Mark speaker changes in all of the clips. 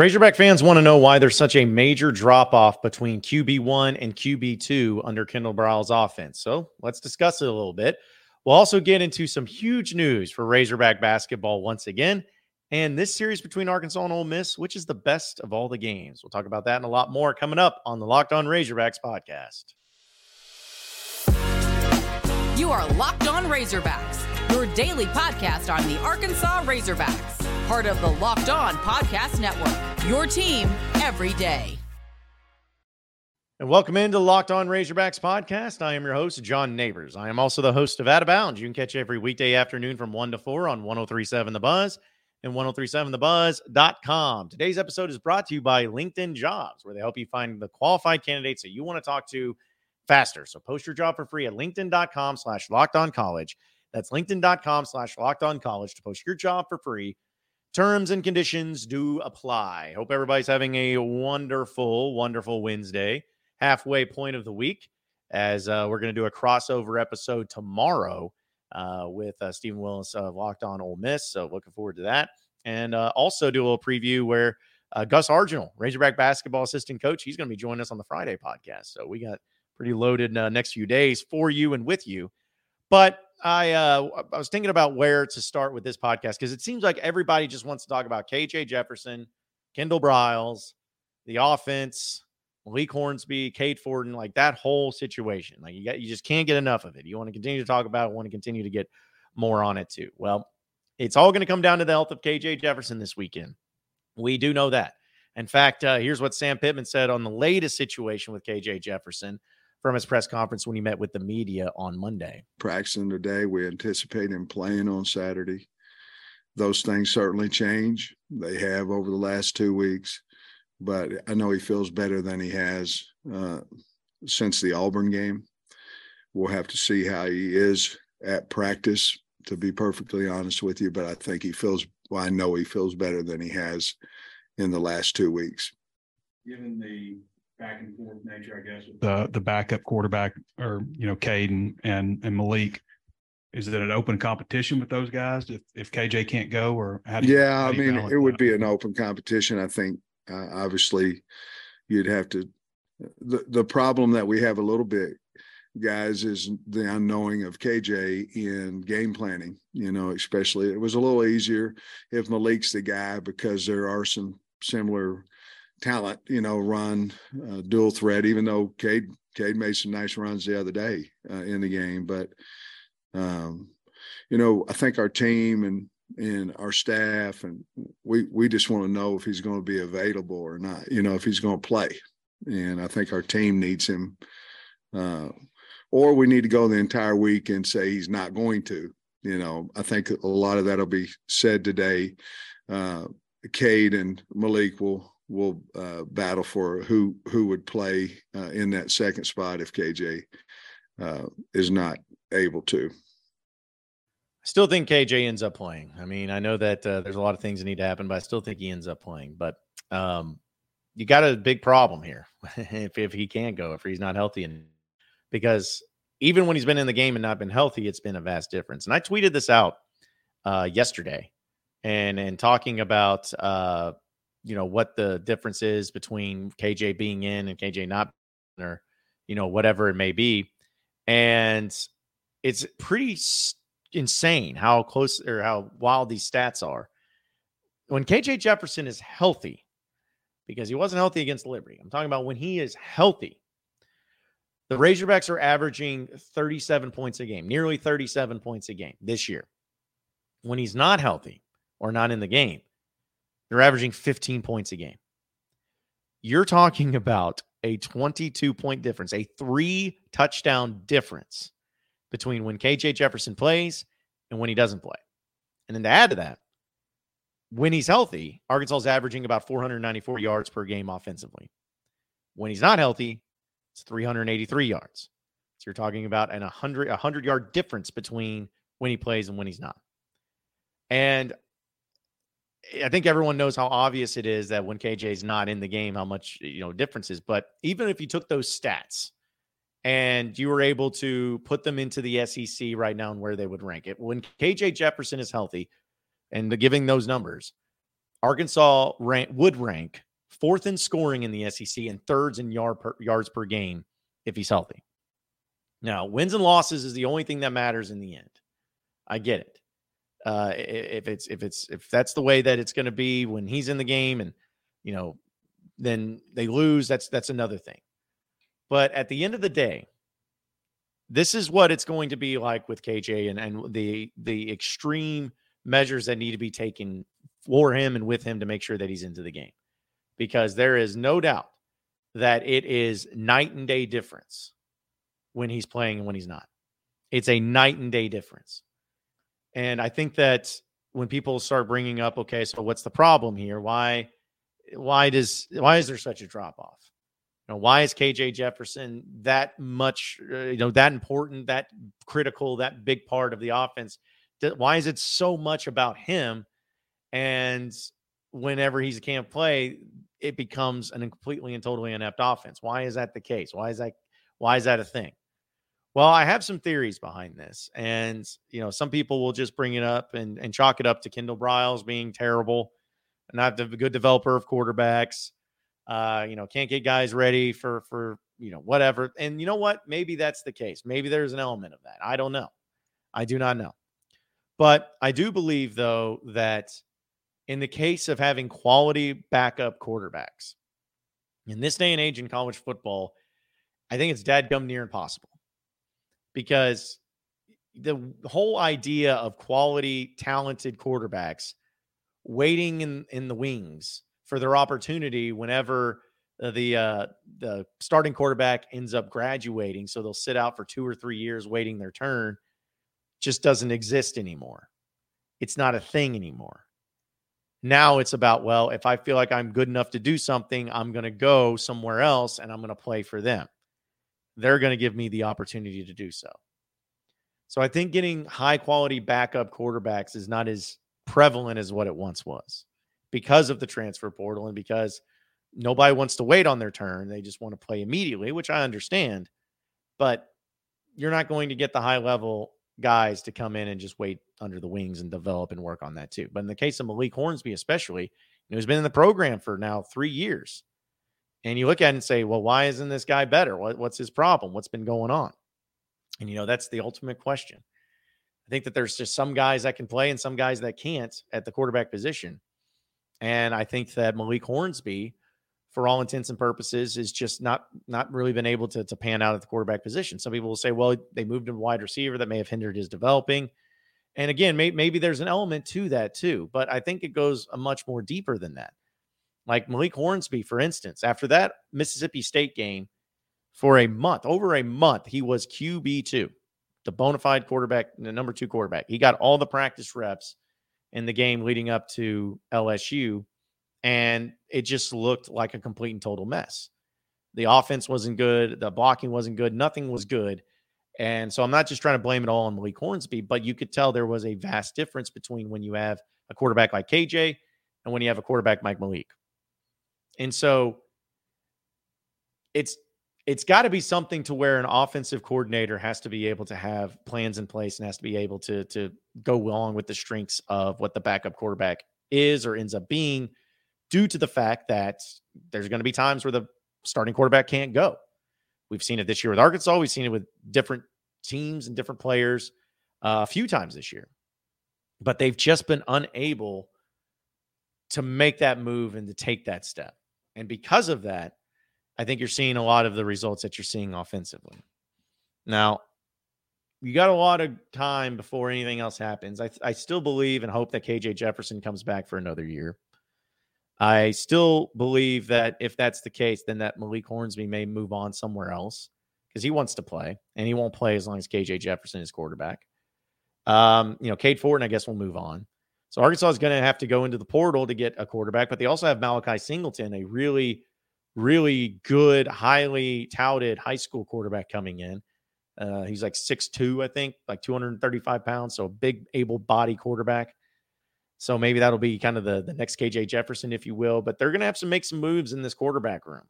Speaker 1: Razorback fans want to know why there's such a major drop off between QB1 and QB2 under Kendall Briles's offense. So let's discuss it a little bit. We'll also get into some huge news for Razorback basketball once again, and this series between Arkansas and Ole Miss, which is the best of all the games. We'll talk about that and a lot more coming up on the Locked On Razorbacks podcast.
Speaker 2: You are Locked On Razorbacks, your daily podcast on the Arkansas Razorbacks, part of the Locked On Podcast Network. Your team every day.
Speaker 1: And welcome into Locked On Razorbacks podcast. I am your host, John Neighbors. I am also the host of Out of Bounds. You can catch every weekday afternoon from 1 to 4 on 1037 The Buzz and 1037thebuzz.com. Today's episode is brought to you by LinkedIn Jobs, where they help you find the qualified candidates that you want to talk to faster. So post your job for free at linkedin.com slash locked on college. That's linkedin.com slash locked on college to post your job for free. Terms and conditions do apply. Hope everybody's having a wonderful, wonderful Wednesday, halfway point of the week, as uh, we're going to do a crossover episode tomorrow uh, with uh, Stephen Willis of Locked On Ole Miss. So looking forward to that. And uh, also do a little preview where uh, Gus Argenal, Razorback basketball assistant coach, he's going to be joining us on the Friday podcast. So we got pretty loaded uh, next few days for you and with you. But I uh, I was thinking about where to start with this podcast because it seems like everybody just wants to talk about KJ Jefferson, Kendall Briles, the offense, Malik Hornsby, Cade Fortin, like that whole situation. Like you got you just can't get enough of it. You want to continue to talk about it, want to continue to get more on it too. Well, it's all going to come down to the health of KJ Jefferson this weekend. We do know that. In fact, uh, here's what Sam Pittman said on the latest situation with KJ Jefferson from his press conference when he met with the media on Monday.
Speaker 3: Practicing today, we anticipate him playing on Saturday. Those things certainly change. They have over the last two weeks, but I know he feels better than he has uh, since the Auburn game. We'll have to see how he is at practice, to be perfectly honest with you. But I think he feels, well, I know he feels better than he has in the last two weeks.
Speaker 4: Given the back and forth nature, I guess. The the backup quarterback or you know Caden and and Malik. Is it an open competition with those guys if, if KJ can't go or
Speaker 3: how do you, yeah, I mean it would be an open competition. I think uh, obviously you'd have to the the problem that we have a little bit guys is the unknowing of KJ in game planning, you know, especially it was a little easier if Malik's the guy because there are some similar talent, you know, run uh, dual threat, even though Cade, Cade made some nice runs the other day uh, in the game. But, um, you know, I think our team and, and our staff and we, we just want to know if he's going to be available or not, you know, if he's going to play. And I think our team needs him. Uh, or we need to go the entire week and say he's not going to. You know, I think a lot of that'll be said today. Uh, Cade and Malik will will uh, battle for who who would play uh, in that second spot if KJ uh, is not able to.
Speaker 1: I still think KJ ends up playing. I mean, I know that uh, there's a lot of things that need to happen, but I still think he ends up playing. But um, you got a big problem here if if he can't go if he's not healthy, and because even when he's been in the game and not been healthy, it's been a vast difference. And I tweeted this out uh, yesterday, and and talking about uh, you know what the difference is between KJ being in and KJ not or you know whatever it may be. And it's pretty insane how close or how wild these stats are. When KJ Jefferson is healthy because he wasn't healthy against Liberty I'm talking about when he is healthy the Razorbacks are averaging 37 points a game nearly 37 points a game this year. When he's not healthy or not in the game they're averaging 15 points a game. You're talking about a 22 point difference, a three touchdown difference between when KJ Jefferson plays and when he doesn't play. And then to add to that, when he's healthy, Arkansas is averaging about 494 yards per game offensively. When he's not healthy, it's 383 yards. So you're talking about an 100 100 yard difference between when he plays and when he's not. And I think everyone knows how obvious it is that when KJ is not in the game, how much you know differences. But even if you took those stats and you were able to put them into the SEC right now and where they would rank it, when KJ Jefferson is healthy and the, giving those numbers, Arkansas rank, would rank fourth in scoring in the SEC and thirds in yard per, yards per game if he's healthy. Now, wins and losses is the only thing that matters in the end. I get it. Uh, if it's if it's if that's the way that it's going to be when he's in the game, and you know, then they lose. That's that's another thing. But at the end of the day, this is what it's going to be like with KJ and and the the extreme measures that need to be taken for him and with him to make sure that he's into the game, because there is no doubt that it is night and day difference when he's playing and when he's not. It's a night and day difference. And I think that when people start bringing up, okay, so what's the problem here? Why, why does, why is there such a drop off? You know, why is KJ Jefferson that much, uh, you know, that important, that critical, that big part of the offense? Why is it so much about him? And whenever he can't play, it becomes an completely and totally inept offense. Why is that the case? Why is that? Why is that a thing? Well, I have some theories behind this. And, you know, some people will just bring it up and, and chalk it up to Kendall Briles being terrible, not the good developer of quarterbacks. Uh, you know, can't get guys ready for for you know whatever. And you know what? Maybe that's the case. Maybe there's an element of that. I don't know. I do not know. But I do believe though that in the case of having quality backup quarterbacks in this day and age in college football, I think it's dead gum near impossible because the whole idea of quality, talented quarterbacks waiting in, in the wings for their opportunity whenever the uh, the starting quarterback ends up graduating, so they'll sit out for two or three years waiting their turn, just doesn't exist anymore. It's not a thing anymore. Now it's about, well, if I feel like I'm good enough to do something, I'm going to go somewhere else and I'm going to play for them they're going to give me the opportunity to do so. So I think getting high quality backup quarterbacks is not as prevalent as what it once was because of the transfer portal and because nobody wants to wait on their turn. They just want to play immediately, which I understand. But you're not going to get the high level guys to come in and just wait under the wings and develop and work on that too. But in the case of Malik Hornsby, especially, he's been in the program for now three years. And you look at it and say, well, why isn't this guy better? What, what's his problem? What's been going on? And, you know, that's the ultimate question. I think that there's just some guys that can play and some guys that can't at the quarterback position. And I think that Malik Hornsby, for all intents and purposes, is just not not really been able to, to pan out at the quarterback position. Some people will say, well, they moved him wide receiver that may have hindered his developing. And again, may, maybe there's an element to that too, but I think it goes a much more deeper than that. Like Malik Hornsby, for instance, after that Mississippi State game, for a month, over a month, he was QB2, the bona fide quarterback, the number two quarterback. He got all the practice reps in the game leading up to LSU, and it just looked like a complete and total mess. The offense wasn't good, the blocking wasn't good, nothing was good. And so I'm not just trying to blame it all on Malik Hornsby, but you could tell there was a vast difference between when you have a quarterback like KJ and when you have a quarterback like Malik. And so it's it's got to be something to where an offensive coordinator has to be able to have plans in place and has to be able to to go along with the strengths of what the backup quarterback is or ends up being due to the fact that there's going to be times where the starting quarterback can't go. We've seen it this year with Arkansas. We've seen it with different teams and different players uh, a few times this year, but they've just been unable to make that move and to take that step. And because of that, I think you're seeing a lot of the results that you're seeing offensively. Now, you got a lot of time before anything else happens. I, I still believe and hope that KJ Jefferson comes back for another year. I still believe that if that's the case, then that Malik Hornsby may move on somewhere else because he wants to play and he won't play as long as KJ Jefferson is quarterback. Um, you know, Cade Ford, I guess, will move on. So Arkansas is going to have to go into the portal to get a quarterback, but they also have Malachi Singleton, a really, really good, highly touted high school quarterback coming in. Uh, he's like 6'2, I think, like 235 pounds. So a big, able body quarterback. So maybe that'll be kind of the, the next KJ Jefferson, if you will. But they're going to have to make some moves in this quarterback room.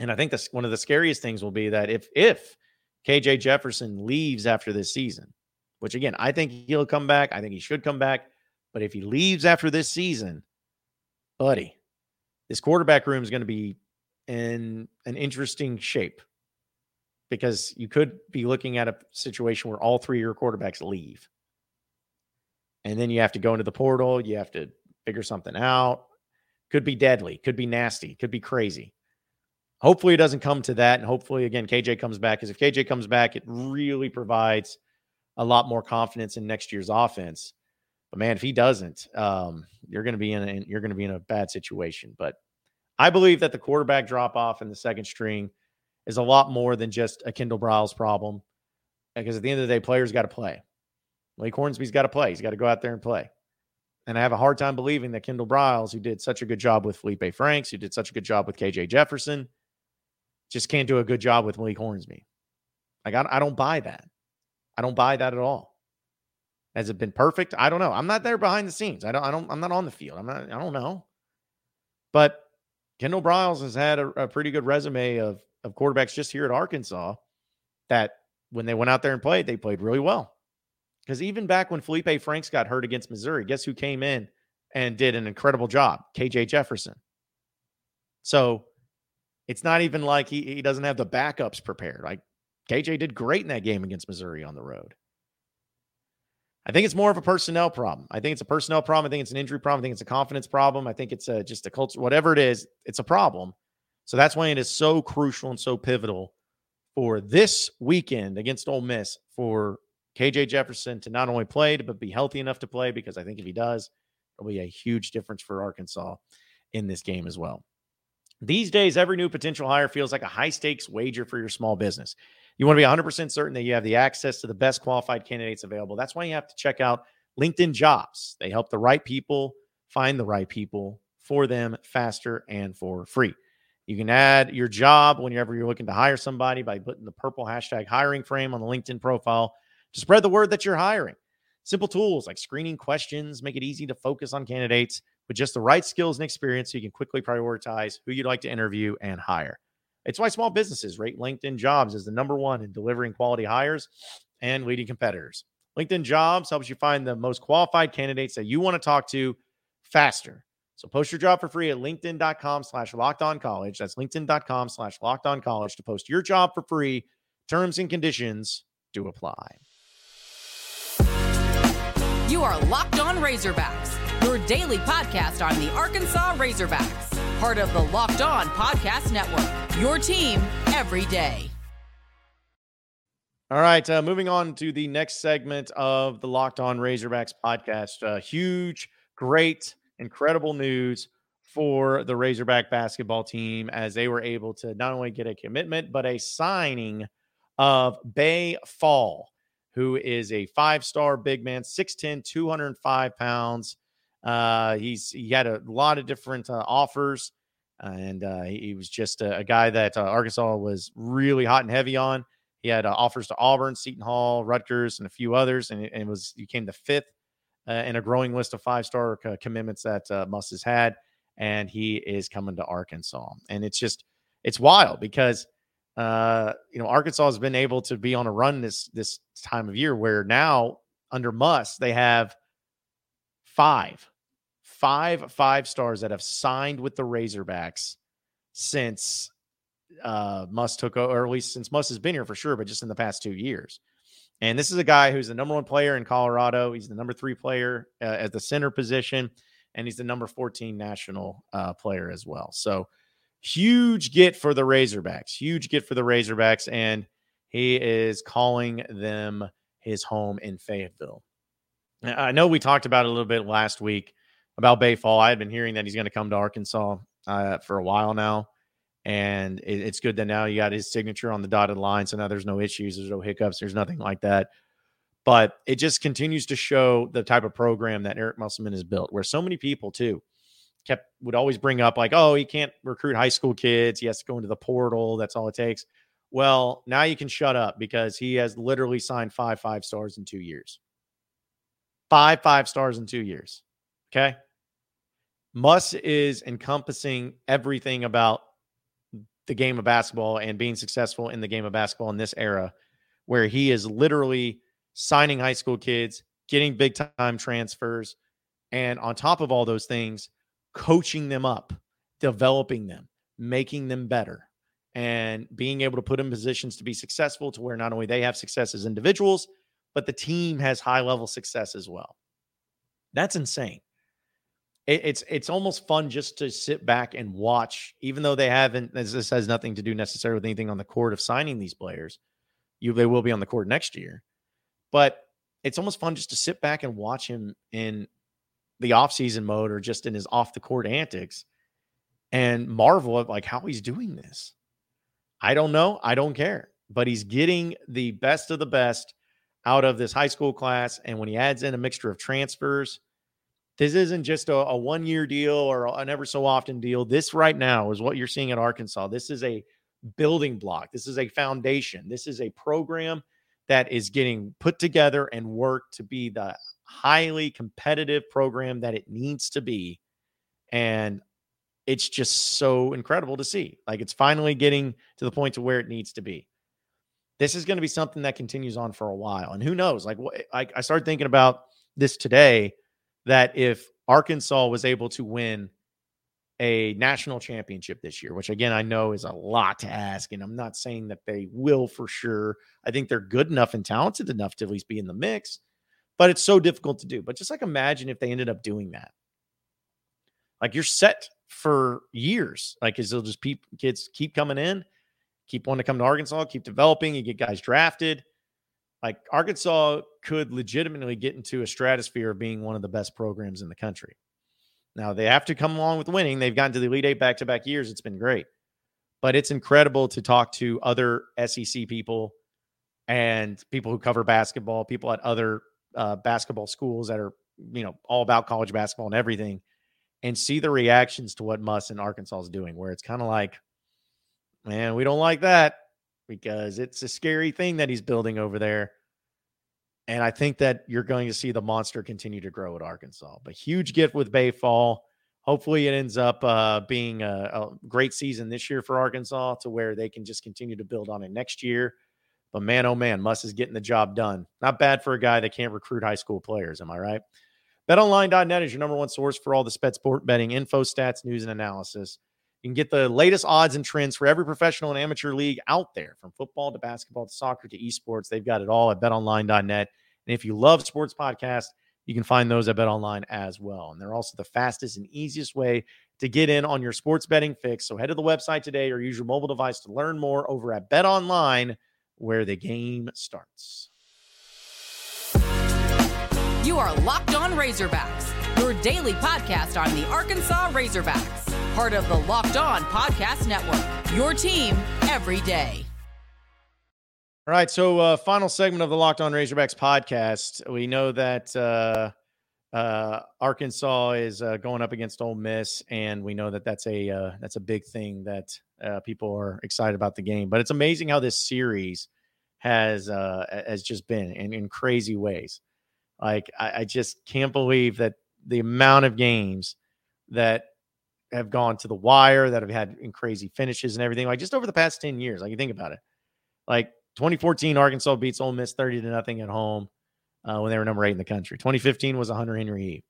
Speaker 1: And I think that's one of the scariest things will be that if if KJ Jefferson leaves after this season, which again, I think he'll come back. I think he should come back. But if he leaves after this season, buddy, this quarterback room is going to be in an interesting shape because you could be looking at a situation where all three of your quarterbacks leave. And then you have to go into the portal, you have to figure something out. Could be deadly, could be nasty, could be crazy. Hopefully, it doesn't come to that. And hopefully, again, KJ comes back. Because if KJ comes back, it really provides a lot more confidence in next year's offense. But man, if he doesn't, um, you're going to be in a, you're going to be in a bad situation. But I believe that the quarterback drop off in the second string is a lot more than just a Kendall Briles problem. Because at the end of the day, players got to play. Malik Hornsby's got to play. He's got to go out there and play. And I have a hard time believing that Kendall Briles, who did such a good job with Felipe Franks, who did such a good job with KJ Jefferson, just can't do a good job with Malik Hornsby. Like, I, I don't buy that. I don't buy that at all. Has it been perfect? I don't know. I'm not there behind the scenes. I don't, I don't, I'm not on the field. I'm not, I don't know. But Kendall Briles has had a, a pretty good resume of, of quarterbacks just here at Arkansas that when they went out there and played, they played really well. Because even back when Felipe Franks got hurt against Missouri, guess who came in and did an incredible job? KJ Jefferson. So it's not even like he, he doesn't have the backups prepared. Like KJ did great in that game against Missouri on the road. I think it's more of a personnel problem. I think it's a personnel problem. I think it's an injury problem. I think it's a confidence problem. I think it's a, just a culture, whatever it is, it's a problem. So that's why it is so crucial and so pivotal for this weekend against Ole Miss for KJ Jefferson to not only play, but be healthy enough to play, because I think if he does, it'll be a huge difference for Arkansas in this game as well. These days, every new potential hire feels like a high stakes wager for your small business. You want to be 100% certain that you have the access to the best qualified candidates available. That's why you have to check out LinkedIn Jobs. They help the right people find the right people for them faster and for free. You can add your job whenever you're looking to hire somebody by putting the purple hashtag hiring frame on the LinkedIn profile to spread the word that you're hiring. Simple tools like screening questions make it easy to focus on candidates with just the right skills and experience so you can quickly prioritize who you'd like to interview and hire. It's why small businesses rate LinkedIn jobs as the number one in delivering quality hires and leading competitors. LinkedIn jobs helps you find the most qualified candidates that you want to talk to faster. So post your job for free at LinkedIn.com slash locked on college. That's LinkedIn.com slash locked on college to post your job for free. Terms and conditions do apply.
Speaker 2: You are Locked On Razorbacks, your daily podcast on the Arkansas Razorbacks, part of the Locked On Podcast Network. Your team every day.
Speaker 1: All right, uh, moving on to the next segment of the Locked On Razorbacks podcast. Uh, huge, great, incredible news for the Razorback basketball team as they were able to not only get a commitment, but a signing of Baye Fall who is a five star big man, 6'10, 205 pounds. Uh, he's he had a lot of different uh, offers, and uh, he was just a, a guy that uh, Arkansas was really hot and heavy on. He had uh, offers to Auburn, Seton Hall, Rutgers, and a few others, and and was he came the fifth uh, in a growing list of five star commitments that Muss has had, and he is coming to Arkansas, and it's just it's wild because uh, you know, Arkansas has been able to be on a run this this time of year where now under Muss they have five, five five stars that have signed with the Razorbacks since uh, Muss took over, or at least since Muss has been here for sure, but just in the past two years. And this is a guy who's the number one player in Colorado. He's the number three player uh, at the center position, and he's the number 14 national uh, player as well. So Huge get for the Razorbacks. Huge get for the Razorbacks. And he is calling them his home in Fayetteville. I know we talked about it a little bit last week about Baye Fall. I had been hearing that he's going to come to Arkansas uh, for a while now. And it, it's good that now you got his signature on the dotted line. So now there's no issues, there's no hiccups, there's nothing like that. But it just continues to show the type of program that Eric Musselman has built, where so many people, too, kept would always bring up like, oh, he can't recruit high school kids. He has to go into the portal. That's all it takes. Well, now you can shut up because he has literally signed five five stars in two years. Five five stars in two years. Okay. Muss is encompassing everything about the game of basketball and being successful in the game of basketball in this era, where he is literally signing high school kids, getting big time transfers, and on top of all those things, coaching them up, developing them, making them better, and being able to put in positions to be successful to where not only they have success as individuals, but the team has high level success as well. That's insane. It's it's almost fun just to sit back and watch, even though they haven't. This has nothing to do necessarily with anything on the court of signing these players. You they will be on the court next year, but it's almost fun just to sit back and watch him in the offseason mode or just in his off the court antics and marvel at like how he's doing this. I don't know. I don't care. But he's getting the best of the best out of this high school class. And when he adds in a mixture of transfers, this isn't just a, a one year deal or an ever so often deal. This right now is what you're seeing at Arkansas. This is a building block. This is a foundation. This is a program that is getting put together and worked to be the highly competitive program that it needs to be. And it's just so incredible to see. Like it's finally getting to the point to where it needs to be. This is going to be something that continues on for a while. And who knows? Like I, I started thinking about this today that if Arkansas was able to win a national championship this year, which again I know is a lot to ask, and I'm not saying that they will for sure. I think they're good enough and talented enough to at least be in the mix, but it's so difficult to do. But just like imagine if they ended up doing that. Like you're set for years. Like, is they'll just keep kids keep coming in, keep wanting to come to Arkansas, keep developing, you get guys drafted. Like Arkansas could legitimately get into a stratosphere of being one of the best programs in the country. Now they have to come along with winning. They've gotten to the Elite Eight back to back years. It's been great. But it's incredible to talk to other SEC people and people who cover basketball, people at other uh, basketball schools that are, you know, all about college basketball and everything, and see the reactions to what Muss and Arkansas is doing, where it's kind of like, man, we don't like that because it's a scary thing that he's building over there. And I think that you're going to see the monster continue to grow at Arkansas. But huge gift with Baye Fall. Hopefully, it ends up uh, being a, a, great season this year for Arkansas to where they can just continue to build on it next year. But man, oh man, Muss is getting the job done. Not bad for a guy that can't recruit high school players. Am I right? BetOnline.net is your number one source for all the spet sport betting info, stats, news, and analysis. You can get the latest odds and trends for every professional and amateur league out there, from football to basketball to soccer to esports. They've got it all at betonline.net. And if you love sports podcasts, you can find those at BetOnline as well. And they're also the fastest and easiest way to get in on your sports betting fix. So head to the website today or use your mobile device to learn more over at BetOnline, where the game starts.
Speaker 2: You are Locked On Razorbacks, your daily podcast on the Arkansas Razorbacks part of the Locked On Podcast Network. Your team every day.
Speaker 1: All right. So, uh, final segment of the Locked On Razorbacks podcast. We know that uh, uh, Arkansas is uh, going up against Ole Miss, and we know that that's a uh, that's a big thing that uh, people are excited about the game. But it's amazing how this series has has just been in, in crazy ways. Like I, I just can't believe that the amount of games that have gone to the wire, that have had crazy finishes and everything. Like just over the past 10 years, like you think about it. Like 2014, Arkansas beats Ole Miss 30 to nothing at home uh, when they were number eight in the country. 2015 was a Hunter Henry Eve.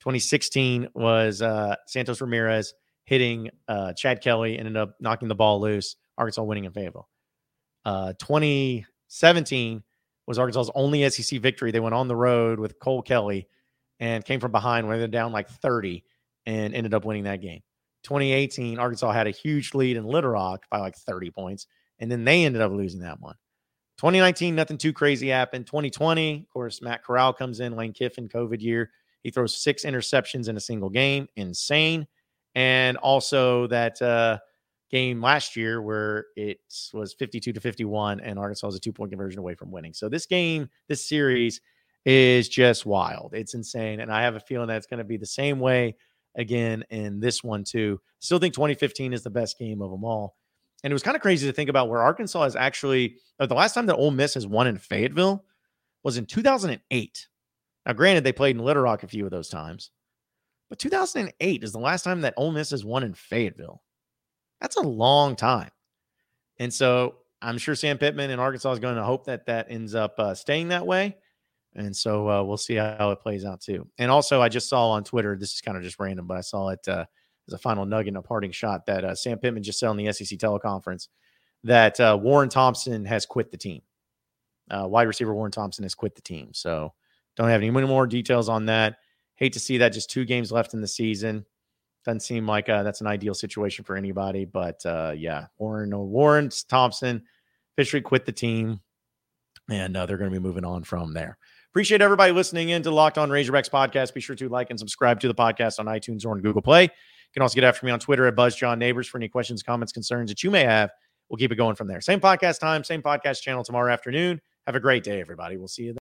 Speaker 1: 2016 was uh, Santos Ramirez hitting uh, Chad Kelly, ended up knocking the ball loose. Arkansas winning in Fayetteville. Uh, 2017 was Arkansas's only SEC victory. They went on the road with Cole Kelly and came from behind when they were down like 30 and ended up winning that game. 2018, Arkansas had a huge lead in Little Rock by like 30 points, and then they ended up losing that one. 2019, nothing too crazy happened. 2020, of course, Matt Corral comes in, Lane Kiffin, COVID year. He throws six interceptions in a single game. Insane. And also that uh, game last year where it was 52 to 51, and Arkansas was a two point conversion away from winning. So this game, this series is just wild. It's insane. And I have a feeling that it's going to be the same way again in this one too. Still think 2015 is the best game of them all. And it was kind of crazy to think about where Arkansas is actually uh, the last time that Ole Miss has won in Fayetteville was in 2008. Now, granted, they played in Little Rock a few of those times, but 2008 is the last time that Ole Miss has won in Fayetteville. That's a long time. And so I'm sure Sam Pittman in Arkansas is going to hope that that ends up uh, staying that way. And so uh, we'll see how it plays out too. And also, I just saw on Twitter, this is kind of just random, but I saw it uh, as a final nugget and a parting shot that uh, Sam Pittman just said on the SEC teleconference that uh, Warren Thompson has quit the team. Uh, wide receiver Warren Thompson has quit the team. So don't have any more details on that. Hate to see that. Just two games left in the season. Doesn't seem like uh, that's an ideal situation for anybody. But yeah, Warren, no, Warren Thompson officially quit the team, and they're going to be moving on from there. Appreciate everybody listening in to Locked On Razorbacks podcast. Be sure to like and subscribe to the podcast on iTunes or on Google Play. You can also get after me on Twitter at Buzz John Neighbors for any questions, comments, concerns that you may have. We'll keep it going from there. Same podcast time, same podcast channel tomorrow afternoon. Have a great day, everybody. We'll see you then.